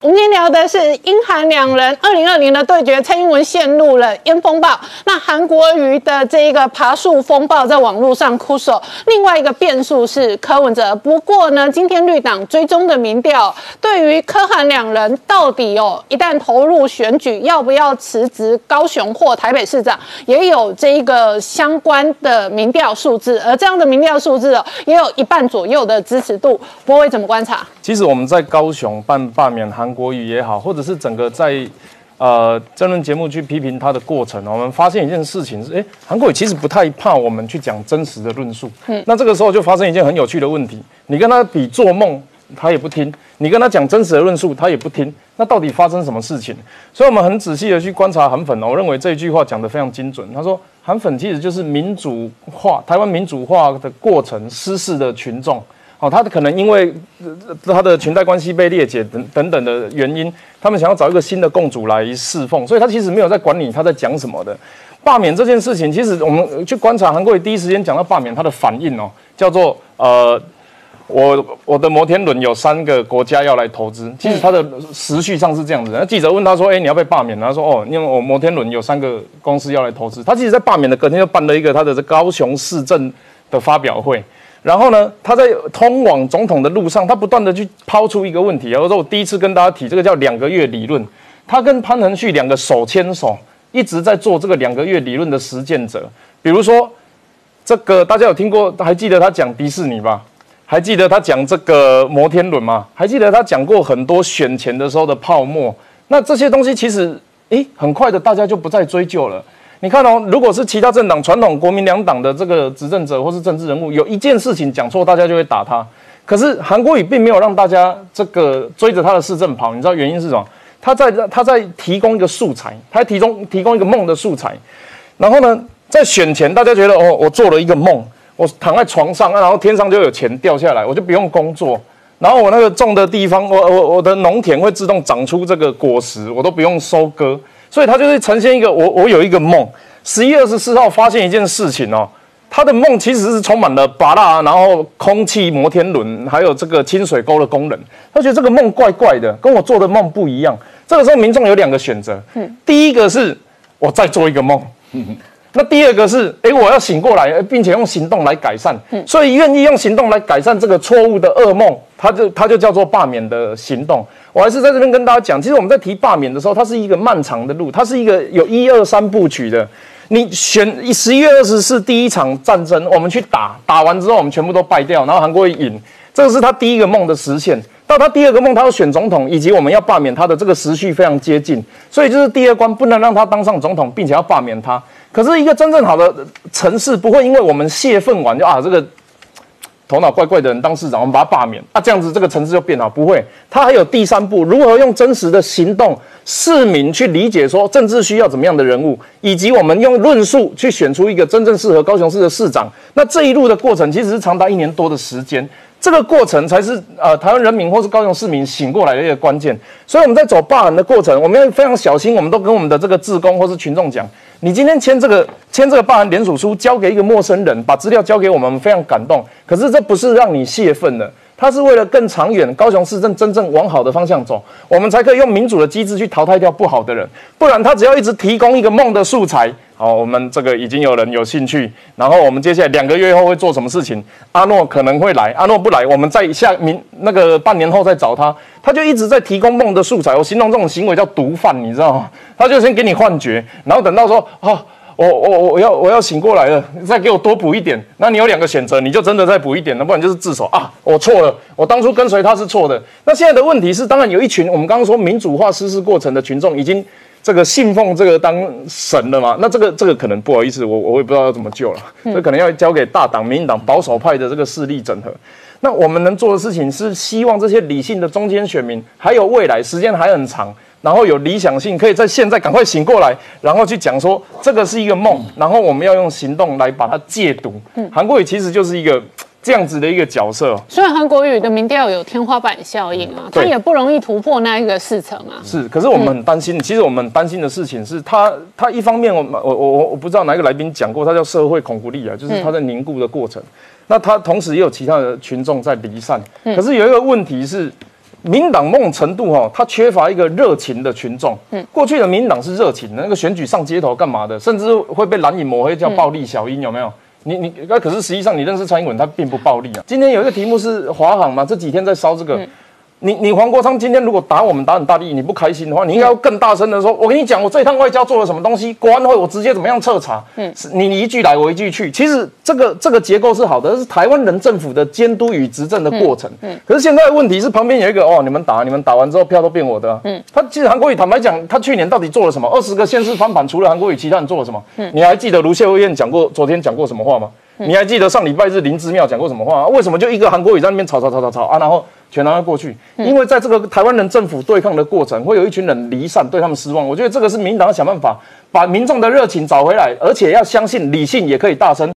我们今天聊的是英韩两人二零二零的对决，蔡英文陷入了烟风暴，那韩国瑜的这一个爬树风暴在网络上哭手。另外一个变数是柯文哲，不过呢，今天绿党追踪的民调，对于柯韩两人到底哦，一旦投入选举，要不要辞职高雄或台北市长，也有这一个相关的民调数字，而这样的民调数字哦，也有一半左右的支持度。博伟怎么观察？其实我们在高雄办罢免韩国语也好，或者是整个在呃争论节目去批评他的过程，我们发现一件事情是，哎，韩国语其实不太怕我们去讲真实的论述。嗯，那这个时候就发生一件很有趣的问题，你跟他比做梦，他也不听；你跟他讲真实的论述，他也不听。那到底发生什么事情？所以我们很仔细的去观察韩粉，我认为这一句话讲得非常精准。他说，韩粉其实就是民主化台湾民主化的过程失势的群众。哦，他可能因为他的裙带关系被裂解等等等的原因，他们想要找一个新的共主来侍奉，所以他其实没有在管理他在讲什么的。罢免这件事情，其实我们去观察韩国瑜第一时间讲到罢免，他的反应哦，叫做呃，我我的摩天轮有三个国家要来投资，其实他的时序上是这样子。那记者问他说：“哎，你要被罢免？”他说：“哦，因为我摩天轮有三个公司要来投资。”他其实，在罢免的隔天就办了一个他的高雄市政的发表会。然后呢，他在通往总统的路上，他不断的去抛出一个问题。我说我第一次跟大家提这个叫两个月理论。他跟潘恒旭两个手牵手，一直在做这个两个月理论的实践者。比如说，这个大家有听过？还记得他讲迪士尼吧？还记得他讲这个摩天轮吗？还记得他讲过很多选前的时候的泡沫？那这些东西其实，诶，很快的大家就不再追究了。你看哦，如果是其他政党、传统国民两党的这个执政者或是政治人物，有一件事情讲错，大家就会打他。可是韩国瑜并没有让大家这个追着他的市政跑，你知道原因是什么？他在他在提供一个素材，他提供提供一个梦的素材。然后呢，在选前，大家觉得哦，我做了一个梦，我躺在床上，然后天上就有钱掉下来，我就不用工作，然后我那个种的地方，我我我的农田会自动长出这个果实，我都不用收割。所以他就是呈现一个我我有一个梦，十一月二十四号发现一件事情哦，他的梦其实是充满了拔蜡，然后空气摩天轮，还有这个清水沟的功能。他觉得这个梦怪怪的，跟我做的梦不一样。这个时候民众有两个选择，第一个是我再做一个梦。那第二个是，哎，我要醒过来，并且用行动来改善，所以愿意用行动来改善这个错误的噩梦，它就它就叫做罢免的行动。我还是在这边跟大家讲，其实我们在提罢免的时候，它是一个漫长的路，它是一个有一二三部曲的。你选十一月二十四第一场战争，我们去打，打完之后我们全部都败掉，然后韩国赢，这是他第一个梦的实现。到他第二个梦，他要选总统，以及我们要罢免他的这个时序非常接近，所以就是第二关不能让他当上总统，并且要罢免他。可是，一个真正好的城市不会因为我们泄愤完就啊，这个头脑怪怪的人当市长，我们把他罢免啊，这样子这个城市就变好。不会，他还有第三步，如何用真实的行动，市民去理解说政治需要怎么样的人物，以及我们用论述去选出一个真正适合高雄市的市长。那这一路的过程其实是长达一年多的时间。这个过程才是呃台湾人民或是高雄市民醒过来的一个关键，所以我们在走罢韩的过程，我们要非常小心。我们都跟我们的这个志工或是群众讲，你今天签这个签这个罢韩联署书，交给一个陌生人，把资料交给我们，非常感动。可是这不是让你泄愤的，它是为了更长远，高雄市政真正往好的方向走，我们才可以用民主的机制去淘汰掉不好的人。不然他只要一直提供一个梦的素材。好，我们这个已经有人有兴趣，然后我们接下来两个月后会做什么事情？阿诺可能会来，阿诺不来，我们在下明那个半年后再找他，他就一直在提供梦的素材。我形容这种行为叫毒贩，你知道吗？他就先给你幻觉，然后等到说，哦，我我我要我要醒过来了，再给我多补一点。那你有两个选择，你就真的再补一点，那不然就是自首啊！我错了，我当初跟随他是错的。那现在的问题是，当然有一群我们刚刚说民主化实施过程的群众已经。这个信奉这个当神了嘛？那这个这个可能不好意思，我我也不知道要怎么救了，这可能要交给大党、民进党保守派的这个势力整合。那我们能做的事情是，希望这些理性的中间选民还有未来，时间还很长，然后有理想性，可以在现在赶快醒过来，然后去讲说这个是一个梦，然后我们要用行动来把它戒毒。嗯韩国语其实就是一个。这样子的一个角色，所以韩国语的民调有天花板效应啊，它也不容易突破那一个四成啊。是，可是我们很担心，其实我们担心的事情是，他他一方面，我我我我不知道哪一个来宾讲过，他叫社会恐怖力啊，就是他在凝固的过程。那他同时也有其他的群众在离散。可是有一个问题是，民党某种程度哈，它缺乏一个热情的群众。嗯，过去的民党是热情的，那个选举上街头干嘛的，甚至会被蓝营抹黑叫暴力小英，有没有？你你那可是实际上你认识蔡英文，他并不暴力啊。今天有一个题目是华航嘛，这几天在烧这个。你你黄国昌今天如果打我们打很大力，你不开心的话，你应该要更大声的说。我跟你讲，我这一趟外交做了什么东西，国安会我直接怎么样彻查。嗯，你你一句来我一句去，其实这个这个结构是好的，是台湾人政府的监督与执政的过程。嗯，可是现在问题是旁边有一个哦，你们打你们打完之后票都变我的。嗯，他其实韩国瑜坦白讲，他去年到底做了什么？二十个县市翻盘，除了韩国瑜，其他人做了什么？嗯，你还记得卢谢辉燕讲过昨天讲过什么话吗？你还记得上礼拜日林之妙讲过什么话？为什么就一个韩国瑜在那边吵吵吵吵吵啊？然后全拿过去，因为在这个台湾人政府对抗的过程，会有一群人离散，对他们失望。我觉得这个是民党要想办法把民众的热情找回来，而且要相信理性也可以大声。